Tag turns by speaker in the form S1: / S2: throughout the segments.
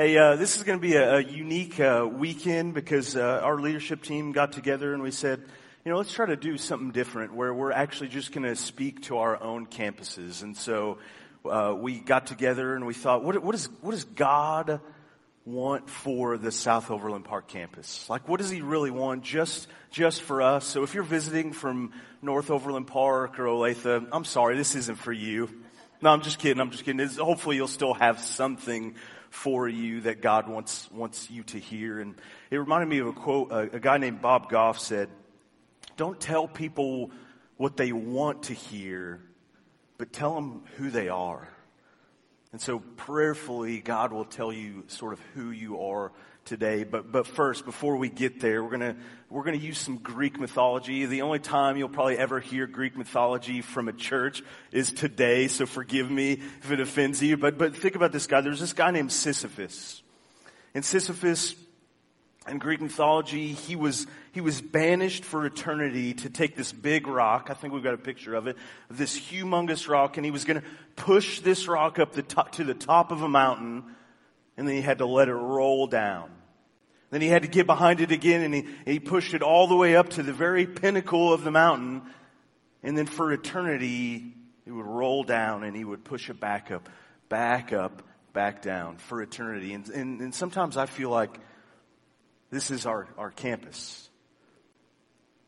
S1: Hey, uh, this is going to be a, a unique uh, weekend because uh, our leadership team got together and we said, you know, let's try to do something different where we're actually just going to speak to our own campuses. And so uh, we got together and we thought, what, what, is, what does God want for the South Overland Park campus? Like, what does He really want just just for us? So, if you're visiting from North Overland Park or Olathe, I'm sorry, this isn't for you. No, I'm just kidding. I'm just kidding. It's, hopefully, you'll still have something for you that God wants, wants you to hear. And it reminded me of a quote, a, a guy named Bob Goff said, don't tell people what they want to hear, but tell them who they are. And so prayerfully, God will tell you sort of who you are today. But, but first, before we get there, we're gonna, we're gonna use some Greek mythology. The only time you'll probably ever hear Greek mythology from a church is today, so forgive me if it offends you. But, but think about this guy. There's this guy named Sisyphus. And Sisyphus, in Greek mythology, he was, he was banished for eternity to take this big rock. I think we've got a picture of it. This humongous rock, and he was gonna push this rock up the top, to the top of a mountain, and then he had to let it roll down. Then he had to get behind it again and he, he pushed it all the way up to the very pinnacle of the mountain. And then for eternity, it would roll down and he would push it back up, back up, back down for eternity. And, and, and sometimes I feel like this is our, our campus.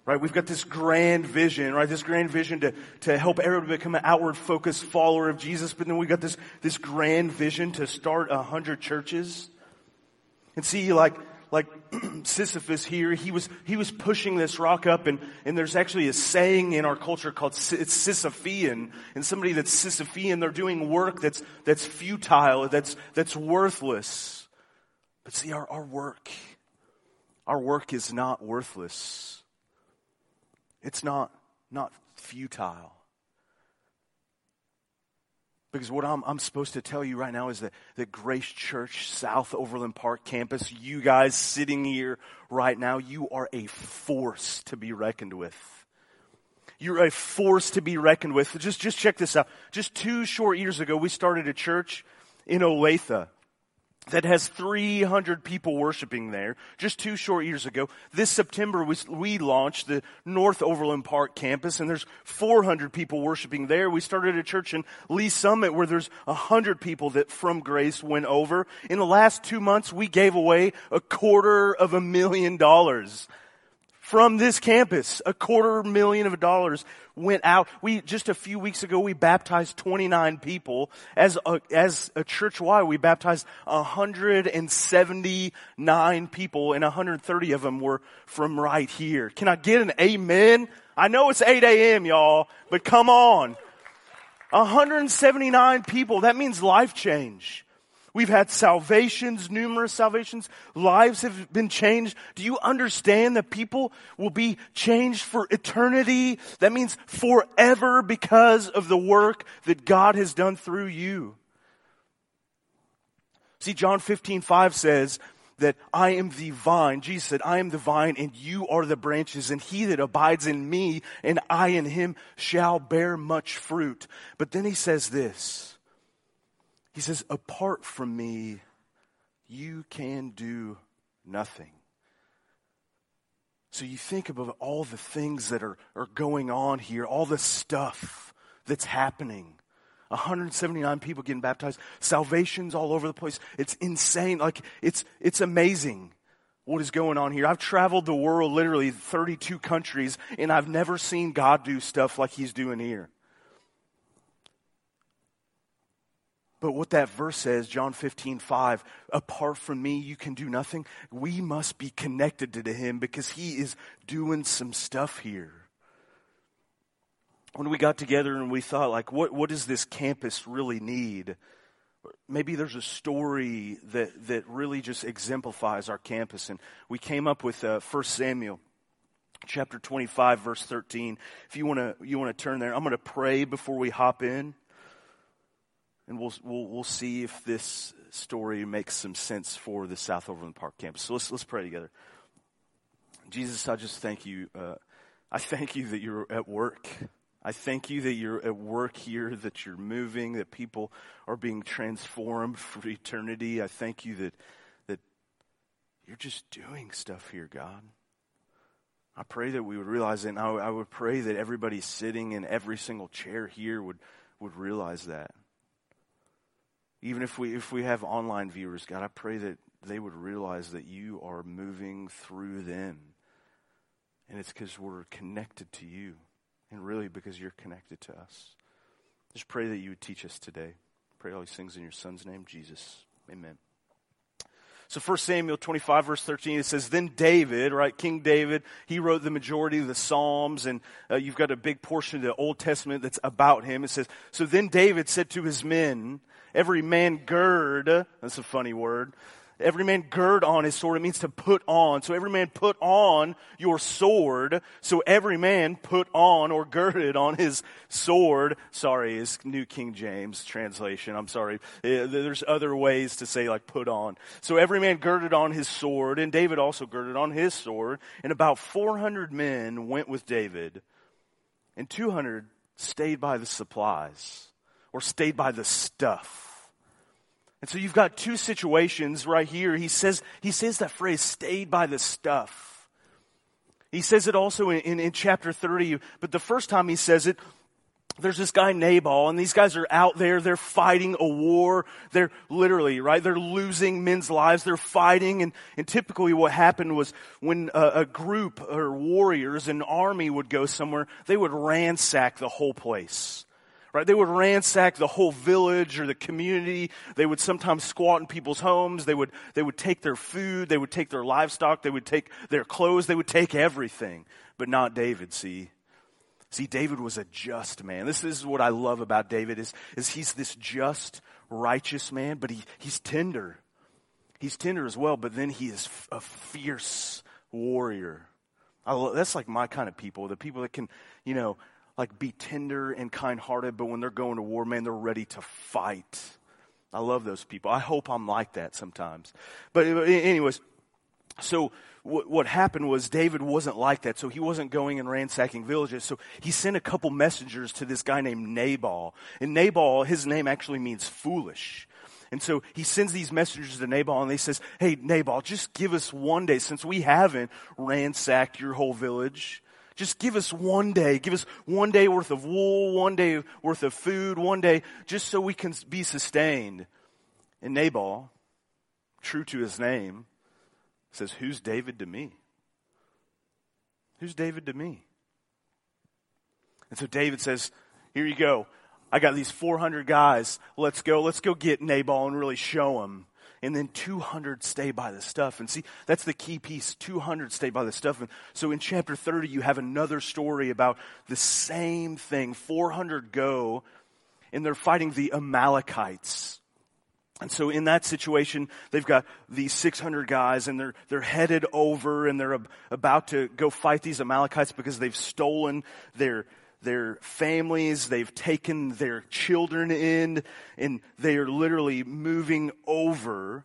S1: Right? We've got this grand vision, right? This grand vision to, to help everybody become an outward focused follower of Jesus. But then we've got this, this grand vision to start a hundred churches. And see, like, like Sisyphus here, he was, he was pushing this rock up and, and there's actually a saying in our culture called it's Sisyphean. And somebody that's Sisyphean, they're doing work that's, that's futile, that's, that's worthless. But see, our, our work, our work is not worthless. It's not, not futile. Because what I'm, I'm supposed to tell you right now is that, that Grace Church, South Overland Park campus, you guys sitting here right now, you are a force to be reckoned with. You're a force to be reckoned with. Just, just check this out. Just two short years ago, we started a church in Olathe that has 300 people worshiping there just two short years ago. This September, we, we launched the North Overland Park campus, and there's 400 people worshiping there. We started a church in Lee Summit where there's 100 people that from Grace went over. In the last two months, we gave away a quarter of a million dollars from this campus. A quarter million of dollars went out. We, just a few weeks ago, we baptized 29 people. As a, as a church wide, we baptized 179 people and 130 of them were from right here. Can I get an amen? I know it's 8 a.m. y'all, but come on. 179 people. That means life change. We've had salvations, numerous salvations. Lives have been changed. Do you understand that people will be changed for eternity? That means forever because of the work that God has done through you. See, John 15, 5 says that I am the vine. Jesus said, I am the vine and you are the branches and he that abides in me and I in him shall bear much fruit. But then he says this, he says, apart from me, you can do nothing. So you think about all the things that are, are going on here, all the stuff that's happening. 179 people getting baptized, salvations all over the place. It's insane. Like, it's, it's amazing what is going on here. I've traveled the world, literally 32 countries, and I've never seen God do stuff like He's doing here. But what that verse says, John 15, 5, apart from me, you can do nothing. We must be connected to him because he is doing some stuff here. When we got together and we thought, like, what, what does this campus really need? maybe there's a story that, that really just exemplifies our campus. And we came up with uh, 1 Samuel chapter 25 verse 13 if you want to you want to turn there i'm going to pray before we hop in and we'll, we'll we'll see if this story makes some sense for the south overland park campus so let's let's pray together jesus i just thank you uh, i thank you that you're at work I thank you that you're at work here, that you're moving, that people are being transformed for eternity. I thank you that, that you're just doing stuff here, God. I pray that we would realize it, and I, I would pray that everybody sitting in every single chair here would, would realize that. Even if we, if we have online viewers, God, I pray that they would realize that you are moving through them. And it's because we're connected to you and really because you're connected to us. Just pray that you would teach us today. Pray all these things in your son's name, Jesus. Amen. So 1 Samuel 25 verse 13, it says, then David, right, King David, he wrote the majority of the Psalms and uh, you've got a big portion of the Old Testament that's about him. It says, so then David said to his men, every man gird, that's a funny word, Every man gird on his sword. It means to put on. So every man put on your sword. So every man put on or girded on his sword. Sorry, is New King James translation. I'm sorry. Eh, there's other ways to say like put on. So every man girded on his sword and David also girded on his sword. And about 400 men went with David and 200 stayed by the supplies or stayed by the stuff. And so you've got two situations right here. He says, he says that phrase, stayed by the stuff. He says it also in, in, in, chapter 30, but the first time he says it, there's this guy Nabal, and these guys are out there, they're fighting a war. They're literally, right? They're losing men's lives, they're fighting, and, and typically what happened was when a, a group or warriors, an army would go somewhere, they would ransack the whole place right? They would ransack the whole village or the community. They would sometimes squat in people's homes. They would, they would take their food. They would take their livestock. They would take their clothes. They would take everything. But not David, see? See, David was a just man. This is what I love about David is, is he's this just, righteous man, but he, he's tender. He's tender as well, but then he is a fierce warrior. Love, that's like my kind of people, the people that can, you know, like be tender and kind hearted, but when they're going to war, man, they're ready to fight. I love those people. I hope I'm like that sometimes. But anyways, so what, what happened was David wasn't like that. So he wasn't going and ransacking villages. So he sent a couple messengers to this guy named Nabal. And Nabal, his name actually means foolish. And so he sends these messengers to Nabal and he says, Hey, Nabal, just give us one day since we haven't ransacked your whole village. Just give us one day. Give us one day worth of wool, one day worth of food, one day, just so we can be sustained. And Nabal, true to his name, says, Who's David to me? Who's David to me? And so David says, Here you go. I got these 400 guys. Let's go. Let's go get Nabal and really show him and then 200 stay by the stuff. And see, that's the key piece. 200 stay by the stuff. And so in chapter 30, you have another story about the same thing. 400 go, and they're fighting the Amalekites. And so in that situation, they've got these 600 guys and they're, they're headed over and they're ab- about to go fight these Amalekites because they've stolen their, their families, they've taken their children in, and they are literally moving over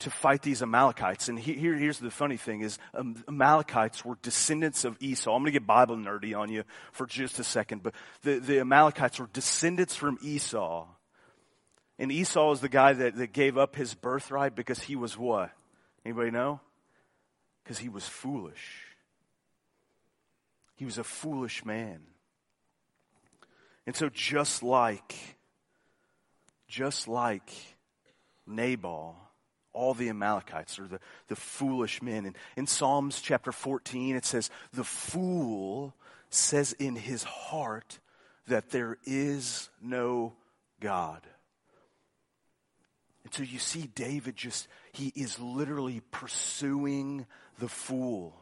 S1: to fight these Amalekites. And here, here's the funny thing is um, Amalekites were descendants of Esau. I'm going to get Bible nerdy on you for just a second, but the, the Amalekites were descendants from Esau. And Esau is the guy that, that gave up his birthright because he was what? Anybody know? Because he was foolish. He was a foolish man. And so just like, just like Nabal, all the Amalekites are the, the foolish men. And in Psalms chapter 14, it says, the fool says in his heart that there is no God. And so you see David just, he is literally pursuing the fool.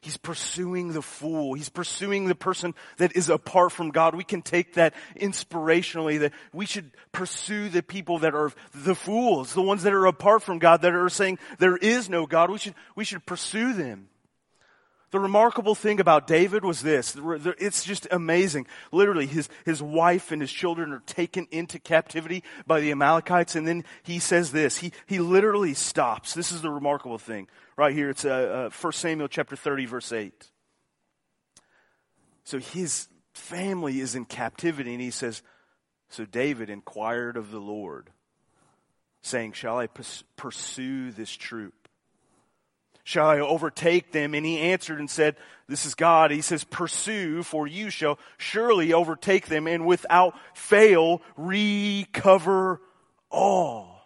S1: He's pursuing the fool. He's pursuing the person that is apart from God. We can take that inspirationally that we should pursue the people that are the fools, the ones that are apart from God, that are saying there is no God. We should, we should pursue them. The remarkable thing about David was this. It's just amazing. Literally, his, his wife and his children are taken into captivity by the Amalekites, and then he says this. He, he literally stops. This is the remarkable thing right here. It's uh, uh, 1 Samuel chapter 30, verse 8. So his family is in captivity, and he says, So David inquired of the Lord, saying, Shall I pursue this troop? Shall I overtake them? And he answered and said, This is God. He says, Pursue, for you shall surely overtake them, and without fail recover all.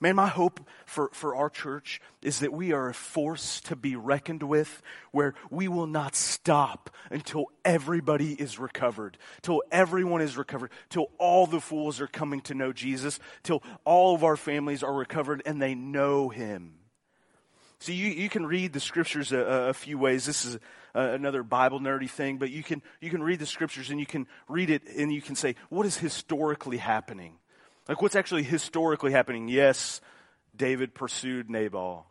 S1: Man, my hope for, for our church is that we are a force to be reckoned with where we will not stop until everybody is recovered, till everyone is recovered, till all the fools are coming to know Jesus, till all of our families are recovered and they know Him. So you, you can read the scriptures a, a few ways. This is a, another Bible nerdy thing, but you can, you can read the scriptures and you can read it and you can say, what is historically happening? Like, what's actually historically happening? Yes, David pursued Nabal.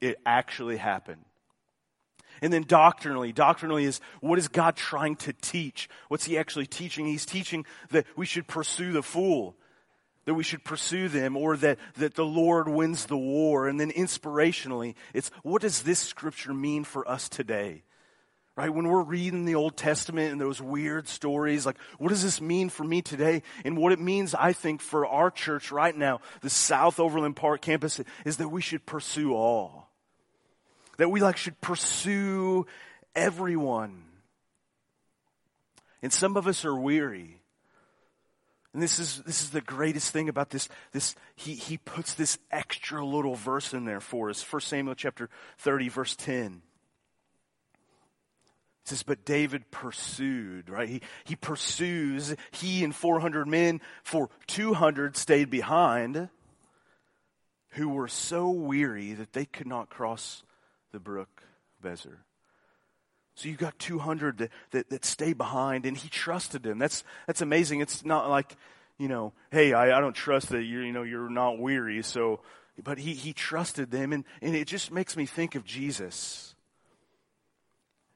S1: It actually happened. And then doctrinally, doctrinally is what is God trying to teach? What's he actually teaching? He's teaching that we should pursue the fool, that we should pursue them, or that, that the Lord wins the war. And then inspirationally, it's what does this scripture mean for us today? Right? When we're reading the Old Testament and those weird stories, like, what does this mean for me today? And what it means, I think, for our church right now, the South Overland Park campus, is that we should pursue all. That we like should pursue everyone. And some of us are weary. And this is, this is the greatest thing about this, this, he, he puts this extra little verse in there for us. 1 Samuel chapter 30 verse 10. It says, but David pursued, right? He, he pursues. He and 400 men for 200 stayed behind who were so weary that they could not cross the brook Besor. So you got 200 that, that, that stay behind and he trusted them. That's, that's amazing. It's not like, you know, hey, I, I don't trust that you're, you know, you're not weary. So, but he, he trusted them and, and it just makes me think of Jesus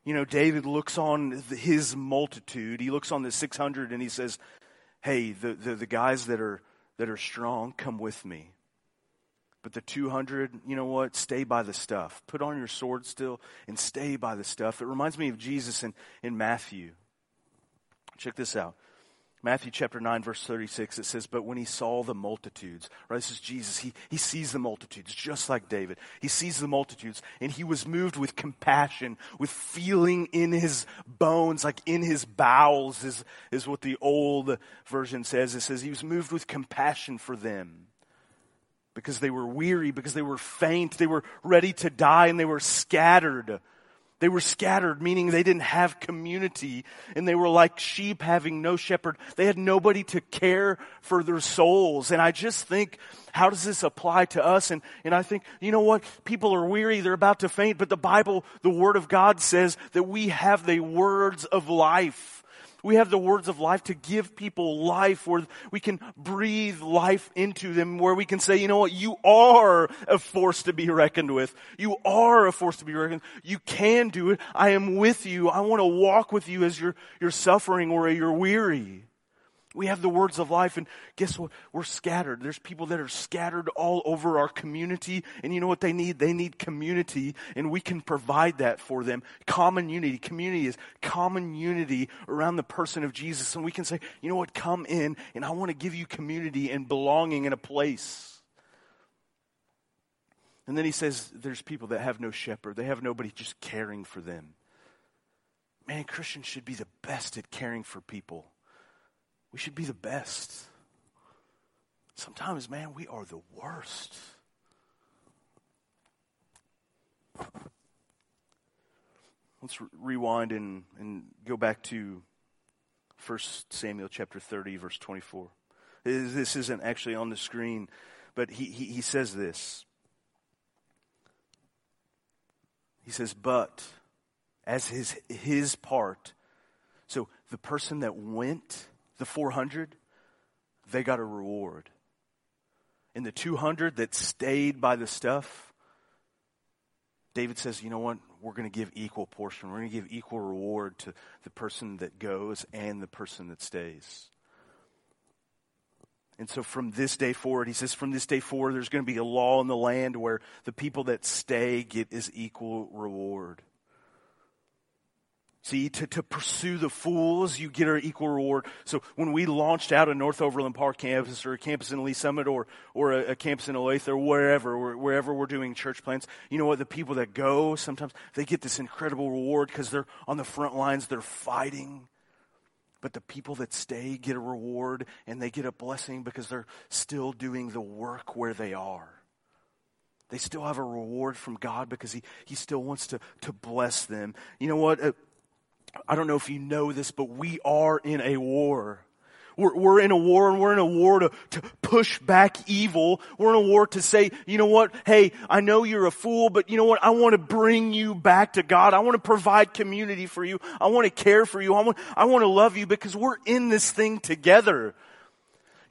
S1: you know, David looks on his multitude. He looks on the 600 and he says, Hey, the, the, the, guys that are, that are strong, come with me. But the 200, you know what? Stay by the stuff. Put on your sword still and stay by the stuff. It reminds me of Jesus in, in Matthew. Check this out. Matthew chapter 9 verse 36, it says, But when he saw the multitudes, right, this is Jesus, he, he sees the multitudes, just like David. He sees the multitudes, and he was moved with compassion, with feeling in his bones, like in his bowels, is, is what the old version says. It says he was moved with compassion for them. Because they were weary, because they were faint, they were ready to die, and they were scattered they were scattered, meaning they didn't have community, and they were like sheep having no shepherd. They had nobody to care for their souls. And I just think, how does this apply to us? And, and I think, you know what? People are weary, they're about to faint, but the Bible, the Word of God says that we have the words of life. We have the words of life to give people life where we can breathe life into them, where we can say, you know what, you are a force to be reckoned with. You are a force to be reckoned. You can do it. I am with you. I want to walk with you as you're, you're suffering or you're weary. We have the words of life, and guess what? We're scattered. There's people that are scattered all over our community, and you know what they need? They need community, and we can provide that for them. Common unity. Community is common unity around the person of Jesus, and we can say, you know what? Come in, and I want to give you community and belonging in a place. And then he says, there's people that have no shepherd, they have nobody just caring for them. Man, Christians should be the best at caring for people. We should be the best. Sometimes, man, we are the worst. Let's re- rewind and, and go back to 1 Samuel chapter 30, verse 24. This isn't actually on the screen, but he, he, he says this. He says, But as his, his part. So the person that went, the 400, they got a reward. And the 200 that stayed by the stuff, David says, you know what? We're going to give equal portion. We're going to give equal reward to the person that goes and the person that stays. And so from this day forward, he says, from this day forward, there's going to be a law in the land where the people that stay get his equal reward. See, to, to pursue the fools, you get an equal reward. So when we launched out a North Overland Park campus or a campus in Lee Summit or, or a, a campus in Olathe or wherever, wherever we're doing church plants, you know what? The people that go, sometimes they get this incredible reward because they're on the front lines, they're fighting. But the people that stay get a reward and they get a blessing because they're still doing the work where they are. They still have a reward from God because He, he still wants to, to bless them. You know what? Uh, I don't know if you know this, but we are in a war. We're, we're in a war and we're in a war to, to push back evil. We're in a war to say, you know what? Hey, I know you're a fool, but you know what? I want to bring you back to God. I want to provide community for you. I want to care for you. I want, I want to love you because we're in this thing together.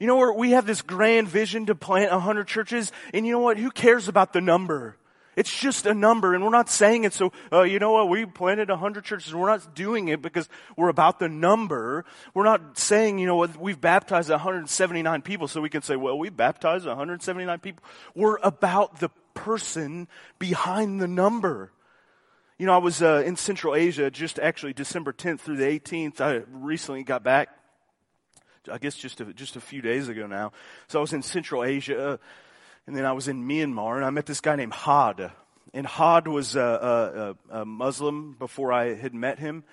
S1: You know, we have this grand vision to plant a hundred churches, and you know what? Who cares about the number? It's just a number, and we're not saying it so, uh, you know what, we planted 100 churches. And we're not doing it because we're about the number. We're not saying, you know what, we've baptized 179 people so we can say, well, we baptized 179 people. We're about the person behind the number. You know, I was uh, in Central Asia just actually December 10th through the 18th. I recently got back. I guess just a, just a few days ago now. So I was in Central Asia. Uh, and then I was in Myanmar and I met this guy named Had. And Had was a, a, a Muslim before I had met him.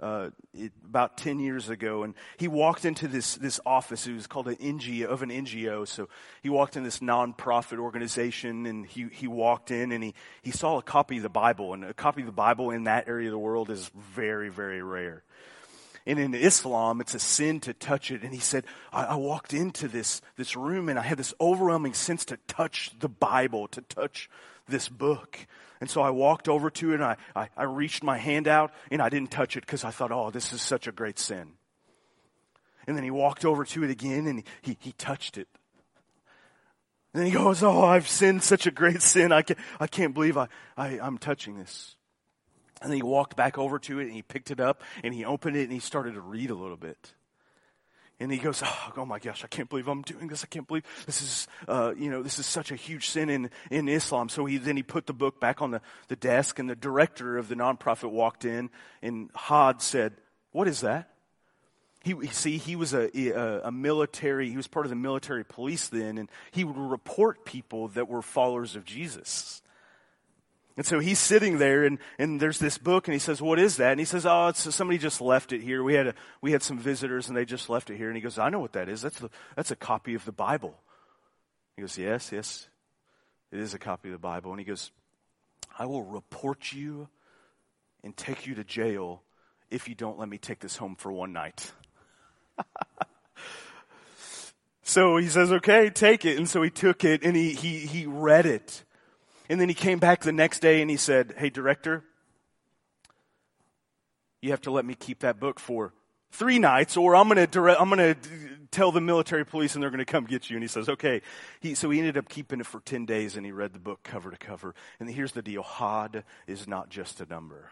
S1: Uh, it, about 10 years ago, and he walked into this, this office. It was called an NGO, of an NGO. So he walked in this nonprofit organization, and he, he walked in and he, he saw a copy of the Bible. And a copy of the Bible in that area of the world is very, very rare. And in Islam, it's a sin to touch it. And he said, I, I, walked into this, this room and I had this overwhelming sense to touch the Bible, to touch this book. And so I walked over to it and I, I, I reached my hand out and I didn't touch it because I thought, oh, this is such a great sin. And then he walked over to it again and he, he, he touched it. And then he goes, oh, I've sinned such a great sin. I can't, I can't believe I, I, I'm touching this. And then he walked back over to it and he picked it up and he opened it and he started to read a little bit. And he goes, oh, oh my gosh, I can't believe I'm doing this. I can't believe this is, uh, you know, this is such a huge sin in, in Islam. So he, then he put the book back on the, the desk and the director of the nonprofit walked in and Had said, what is that? He, see, he was a, a, a military, he was part of the military police then, and he would report people that were followers of Jesus. And so he's sitting there and, and there's this book and he says, what is that? And he says, oh, it's somebody just left it here. We had a, we had some visitors and they just left it here. And he goes, I know what that is. That's the, that's a copy of the Bible. He goes, yes, yes, it is a copy of the Bible. And he goes, I will report you and take you to jail if you don't let me take this home for one night. so he says, okay, take it. And so he took it and he, he, he read it. And then he came back the next day and he said, Hey, director, you have to let me keep that book for three nights or I'm going to I'm going to tell the military police and they're going to come get you. And he says, okay. He, so he ended up keeping it for 10 days and he read the book cover to cover. And here's the deal. Had is not just a number.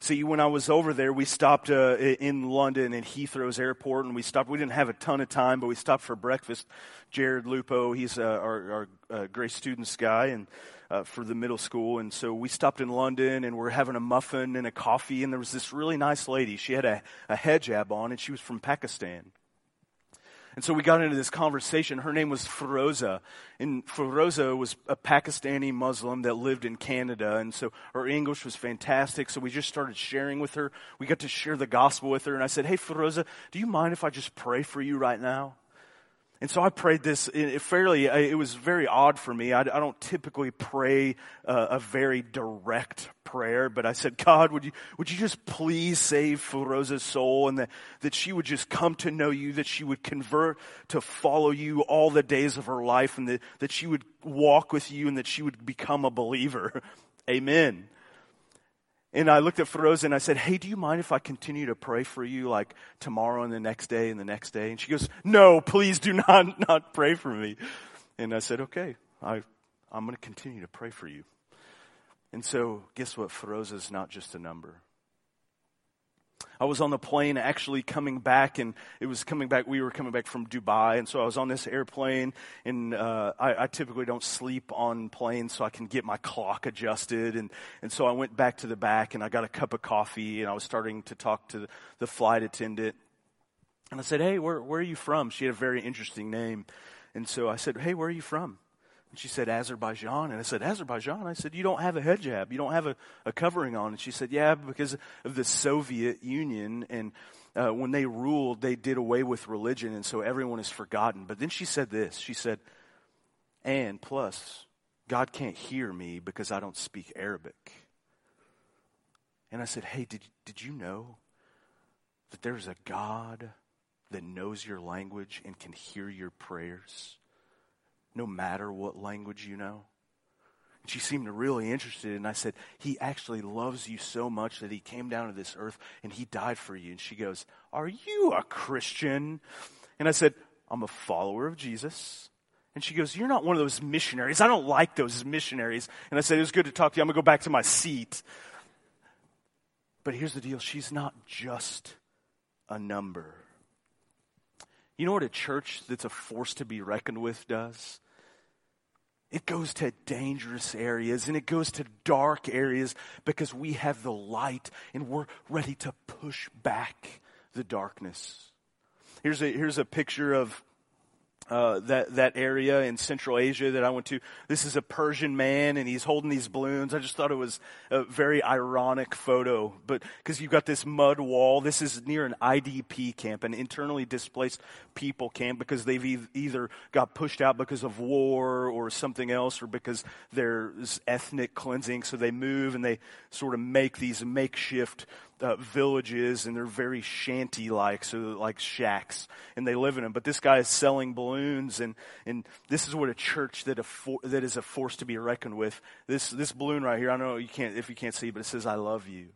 S1: See, when I was over there, we stopped uh, in London at Heathrow's airport, and we stopped. We didn't have a ton of time, but we stopped for breakfast. Jared Lupo, he's uh, our, our uh, Grace Students guy, and uh, for the middle school, and so we stopped in London, and we're having a muffin and a coffee, and there was this really nice lady. She had a, a hijab on, and she was from Pakistan. And so we got into this conversation. Her name was Feroza. And Feroza was a Pakistani Muslim that lived in Canada. And so her English was fantastic. So we just started sharing with her. We got to share the gospel with her. And I said, Hey, Feroza, do you mind if I just pray for you right now? And so I prayed this fairly, it was very odd for me. I, don't typically pray a very direct prayer, but I said, God, would you, would you just please save Feroza's soul and that, that she would just come to know you, that she would convert to follow you all the days of her life and that, that she would walk with you and that she would become a believer. Amen. And I looked at Feroza and I said, Hey, do you mind if I continue to pray for you like tomorrow and the next day and the next day? And she goes, No, please do not, not pray for me. And I said, Okay, I, I'm going to continue to pray for you. And so, guess what? Feroza is not just a number. I was on the plane actually coming back, and it was coming back. We were coming back from Dubai, and so I was on this airplane. And uh, I, I, typically don't sleep on planes, so I can get my clock adjusted. And and so I went back to the back, and I got a cup of coffee, and I was starting to talk to the, the flight attendant. And I said, "Hey, where where are you from?" She had a very interesting name, and so I said, "Hey, where are you from?" And she said, Azerbaijan. And I said, Azerbaijan? I said, you don't have a hijab. You don't have a, a covering on. And she said, yeah, because of the Soviet Union. And uh, when they ruled, they did away with religion. And so everyone is forgotten. But then she said this. She said, and plus, God can't hear me because I don't speak Arabic. And I said, hey, did, did you know that there's a God that knows your language and can hear your prayers? No matter what language you know? And she seemed really interested, and I said, He actually loves you so much that He came down to this earth and He died for you. And she goes, Are you a Christian? And I said, I'm a follower of Jesus. And she goes, You're not one of those missionaries. I don't like those missionaries. And I said, It was good to talk to you. I'm going to go back to my seat. But here's the deal she's not just a number. You know what a church that's a force to be reckoned with does? It goes to dangerous areas and it goes to dark areas because we have the light and we're ready to push back the darkness. Here's a, here's a picture of uh, that that area in Central Asia that I went to. This is a Persian man, and he's holding these balloons. I just thought it was a very ironic photo, but because you've got this mud wall. This is near an IDP camp, an internally displaced people camp, because they've e- either got pushed out because of war or something else, or because there's ethnic cleansing. So they move and they sort of make these makeshift uh, villages and they're very shanty like, so like shacks, and they live in them. But this guy is selling balloons, and, and this is what a church that, a for, that is a force to be reckoned with. This, this balloon right here, I know you can't, if you can't see, but it says, I love you.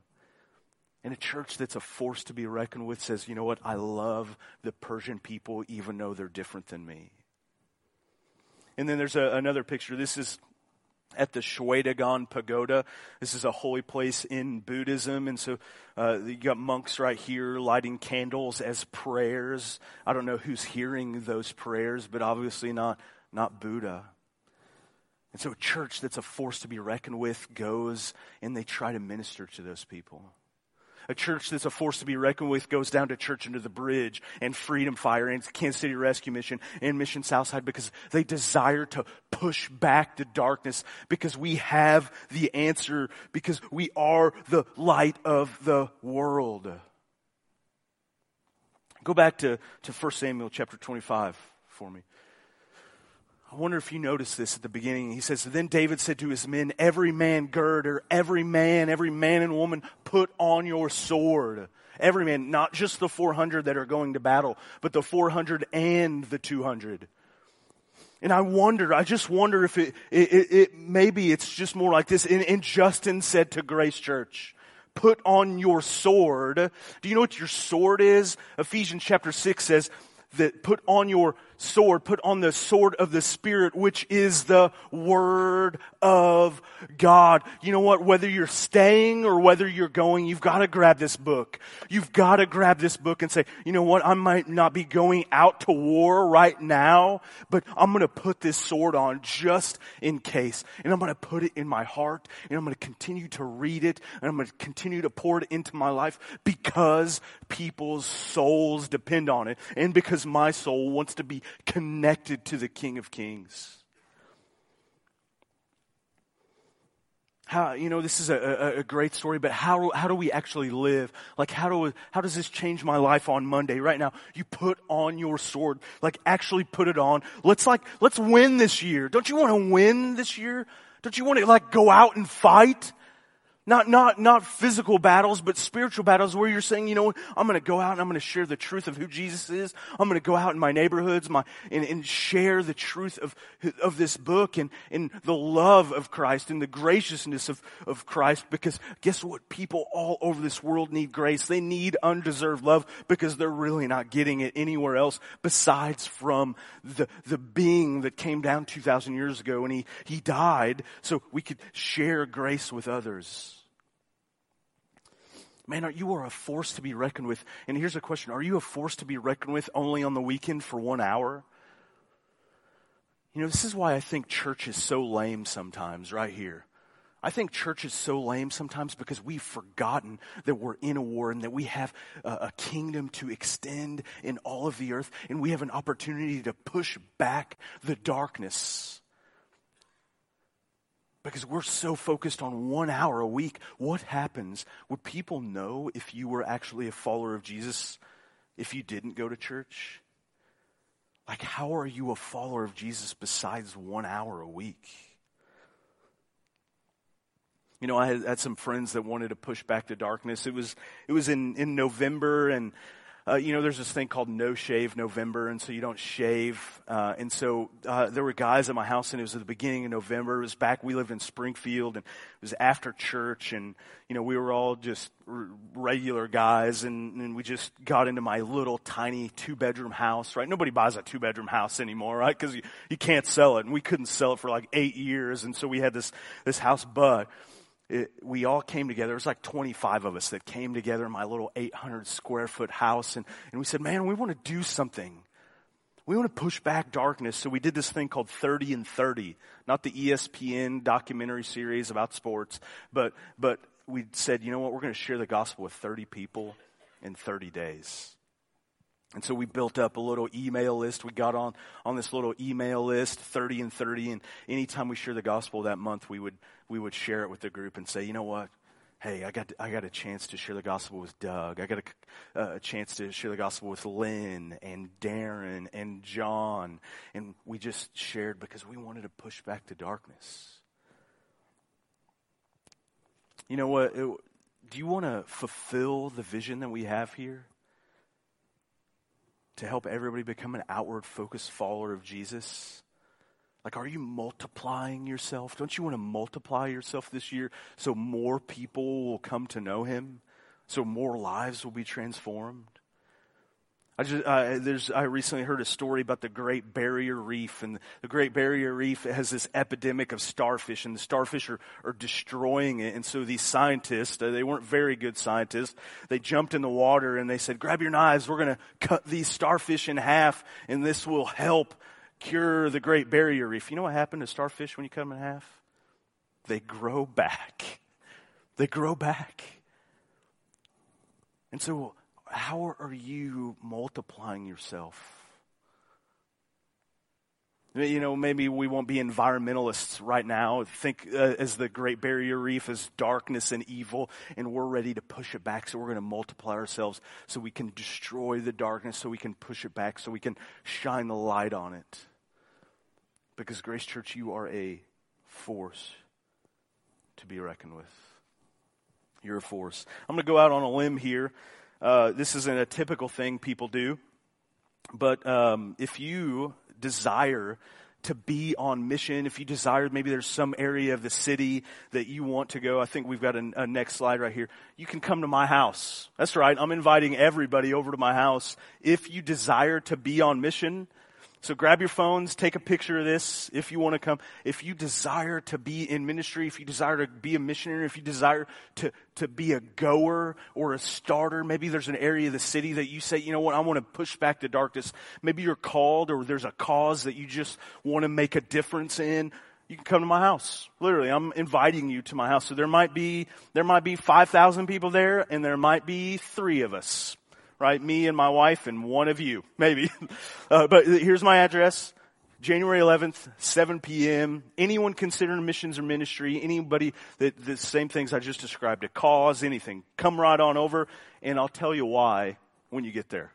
S1: And a church that's a force to be reckoned with says, you know what, I love the Persian people even though they're different than me. And then there's a, another picture. This is at the Shwedagon Pagoda. This is a holy place in Buddhism. And so uh, you got monks right here lighting candles as prayers. I don't know who's hearing those prayers, but obviously not, not Buddha. And so a church that's a force to be reckoned with goes and they try to minister to those people. A church that's a force to be reckoned with goes down to Church Under the Bridge and Freedom Fire and Kansas City Rescue Mission and Mission Southside because they desire to push back the darkness because we have the answer because we are the light of the world. Go back to, to 1 Samuel chapter 25 for me. I wonder if you noticed this at the beginning. He says, Then David said to his men, Every man gird, or every man, every man and woman, put on your sword. Every man, not just the 400 that are going to battle, but the 400 and the 200. And I wonder, I just wonder if it, it, it, it maybe it's just more like this. And, and Justin said to Grace Church, put on your sword. Do you know what your sword is? Ephesians chapter 6 says that put on your sword, put on the sword of the Spirit, which is the Word of God. You know what? Whether you're staying or whether you're going, you've got to grab this book. You've got to grab this book and say, you know what? I might not be going out to war right now, but I'm going to put this sword on just in case. And I'm going to put it in my heart and I'm going to continue to read it and I'm going to continue to pour it into my life because people's souls depend on it and because my soul wants to be connected to the King of Kings. How, you know, this is a, a, great story, but how, how do we actually live? Like, how do, how does this change my life on Monday? Right now, you put on your sword. Like, actually put it on. Let's like, let's win this year. Don't you want to win this year? Don't you want to like go out and fight? Not, not, not physical battles, but spiritual battles where you're saying, you know, I'm going to go out and I'm going to share the truth of who Jesus is. I'm going to go out in my neighborhoods my, and, and share the truth of, of this book and, and the love of Christ and the graciousness of, of Christ. Because guess what? People all over this world need grace. They need undeserved love because they're really not getting it anywhere else besides from the, the being that came down 2,000 years ago and he, he died so we could share grace with others. Man, are, you are a force to be reckoned with. And here's a question Are you a force to be reckoned with only on the weekend for one hour? You know, this is why I think church is so lame sometimes, right here. I think church is so lame sometimes because we've forgotten that we're in a war and that we have a, a, kingdom to extend in all of the earth and we have an opportunity to push back the darkness. Because we're so focused on one hour a week. What happens? Would people know if you were actually a follower of Jesus if you didn't go to church? Like, how are you a follower of Jesus besides one hour a week? You know, I had, some friends that wanted to push back the darkness. It was, it was in, in November and uh, you know, there's this thing called No Shave November, and so you don't shave. Uh, and so uh, there were guys at my house, and it was at the beginning of November. It was back, we lived in Springfield, and it was after church, and, you know, we were all just r- regular guys, and, and we just got into my little tiny two bedroom house, right? Nobody buys a two bedroom house anymore, right? Because you, you can't sell it, and we couldn't sell it for like eight years, and so we had this, this house, but it, we all came together. It was like 25 of us that came together in my little 800 square foot house. And, and we said, man, we want to do something. We want to push back darkness. So we did this thing called 30 and 30, not the ESPN documentary series about sports, but, but we said, you know what? We're going to share the gospel with 30 people in 30 days. And so we built up a little email list. We got on, on this little email list, 30 and 30. And anytime we share the gospel that month, we would, we would share it with the group and say, you know what? Hey, I got, I got a chance to share the gospel with Doug. I got a, a chance to share the gospel with Lynn and Darren and John. And we just shared because we wanted to push back the darkness. You know what? It, do you want to fulfill the vision that we have here? To help everybody become an outward focused follower of Jesus? Like, are you multiplying yourself? Don't you want to multiply yourself this year so more people will come to know him? So more lives will be transformed? I just uh, there's I recently heard a story about the Great Barrier Reef, and the Great Barrier Reef has this epidemic of starfish, and the starfish are, are destroying it. And so these scientists, uh, they weren't very good scientists, they jumped in the water and they said, "Grab your knives, we're going to cut these starfish in half, and this will help cure the Great Barrier Reef." You know what happened to starfish when you cut them in half? They grow back. They grow back. And so how are you multiplying yourself? You know, maybe we won't be environmentalists right now. Think uh, as the Great Barrier Reef as darkness and evil, and we're ready to push it back. So we're going to multiply ourselves so we can destroy the darkness, so we can push it back, so we can shine the light on it. Because, Grace Church, you are a force to be reckoned with. You're a force. I'm going to go out on a limb here uh, this isn't a typical thing people do, but um, if you desire to be on mission, if you desire, maybe there's some area of the city that you want to go. I think we've got a, a, next slide right here. You can come to my house. That's right. I'm inviting everybody over to my house. If you desire to be on mission, so grab your phones, take a picture of this if you want to come. If you desire to be in ministry, if you desire to be a missionary, if you desire to, to be a goer or a starter, maybe there's an area of the city that you say, you know what, I want to push back the darkness. Maybe you're called or there's a cause that you just want to make a difference in. You can come to my house. Literally, I'm inviting you to my house. So there might be, there might be 5,000 people there and there might be three of us right? Me and my wife and one of you, maybe. Uh, but here's my address. January 11th, 7 p.m. Anyone considering missions or ministry, anybody that the same things I just described, a cause, anything, come right on over and I'll tell you why when you get there.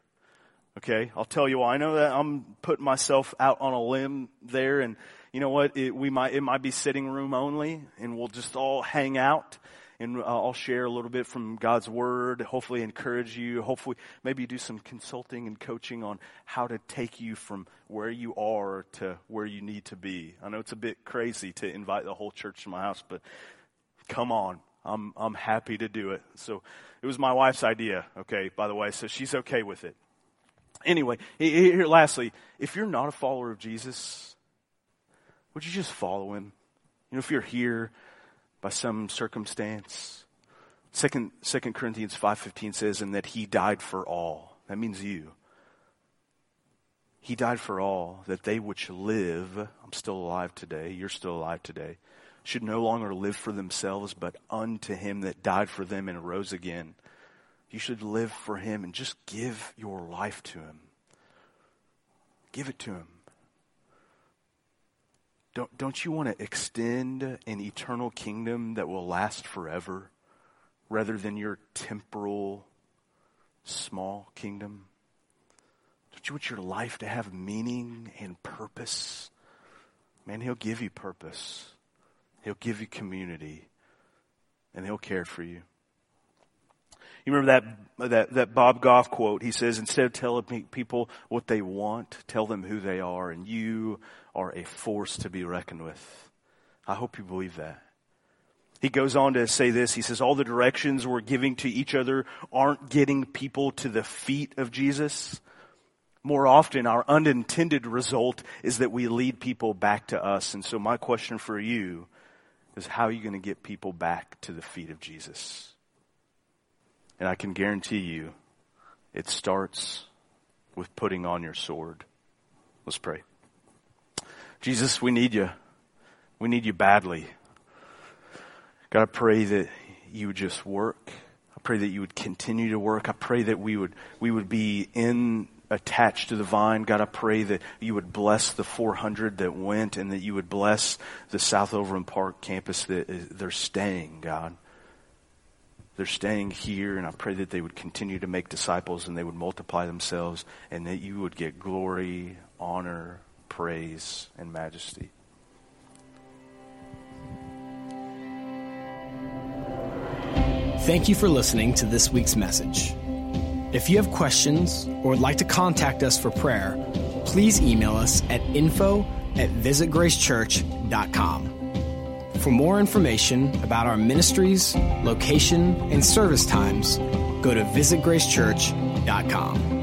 S1: Okay? I'll tell you why. I know that I'm putting myself out on a limb there and you know what? It, we might, it might be sitting room only and we'll just all hang out and uh, I'll share a little bit from God's Word, hopefully encourage you, hopefully maybe do some consulting and coaching on how to take you from where you are to where you need to be. I know it's a bit crazy to invite the whole church to my house, but come on. I'm, I'm happy to do it. So it was my wife's idea, okay, by the way, so she's okay with it. Anyway, here, lastly, if you're not a follower of Jesus, would you just follow him? You know, if you're here by some circumstance, Second, Second Corinthians 5.15 says, and that he died for all. That means you. He died for all, that they which live, I'm still alive today, you're still alive today, should no longer live for themselves, but unto him that died for them and rose again. You should live for him and just give your life to him. Give it to him. Don't, don't you want to extend an eternal kingdom that will last forever rather than your temporal, small kingdom? Don't you want your life to have meaning and purpose? Man, He'll give you purpose. He'll give you community. And He'll care for you. You remember that, that, that Bob Goff quote? He says, instead of telling people what they want, tell them who they are, and you are a force to be reckoned with. I hope you believe that. He goes on to say this. He says, all the directions we're giving to each other aren't getting people to the feet of Jesus. More often, our unintended result is that we lead people back to us. And so my question for you is how are you going to get people back to the feet of Jesus? And I can guarantee you, it starts with putting on your sword. Let's pray. Jesus, we need you. We need you badly. God, I pray that you would just work. I pray that you would continue to work. I pray that we would, we would be in attached to the vine. God, I pray that you would bless the 400 that went and that you would bless the South Overland Park campus that is, they're staying, God. They're staying here, and I pray that they would continue to make disciples and they would multiply themselves, and that you would get glory, honor, praise, and majesty.
S2: Thank you for listening to this week's message. If you have questions or would like to contact us for prayer, please email us at info at visitgracechurch.com. For more information about our ministries, location, and service times, go to visitgracechurch.com.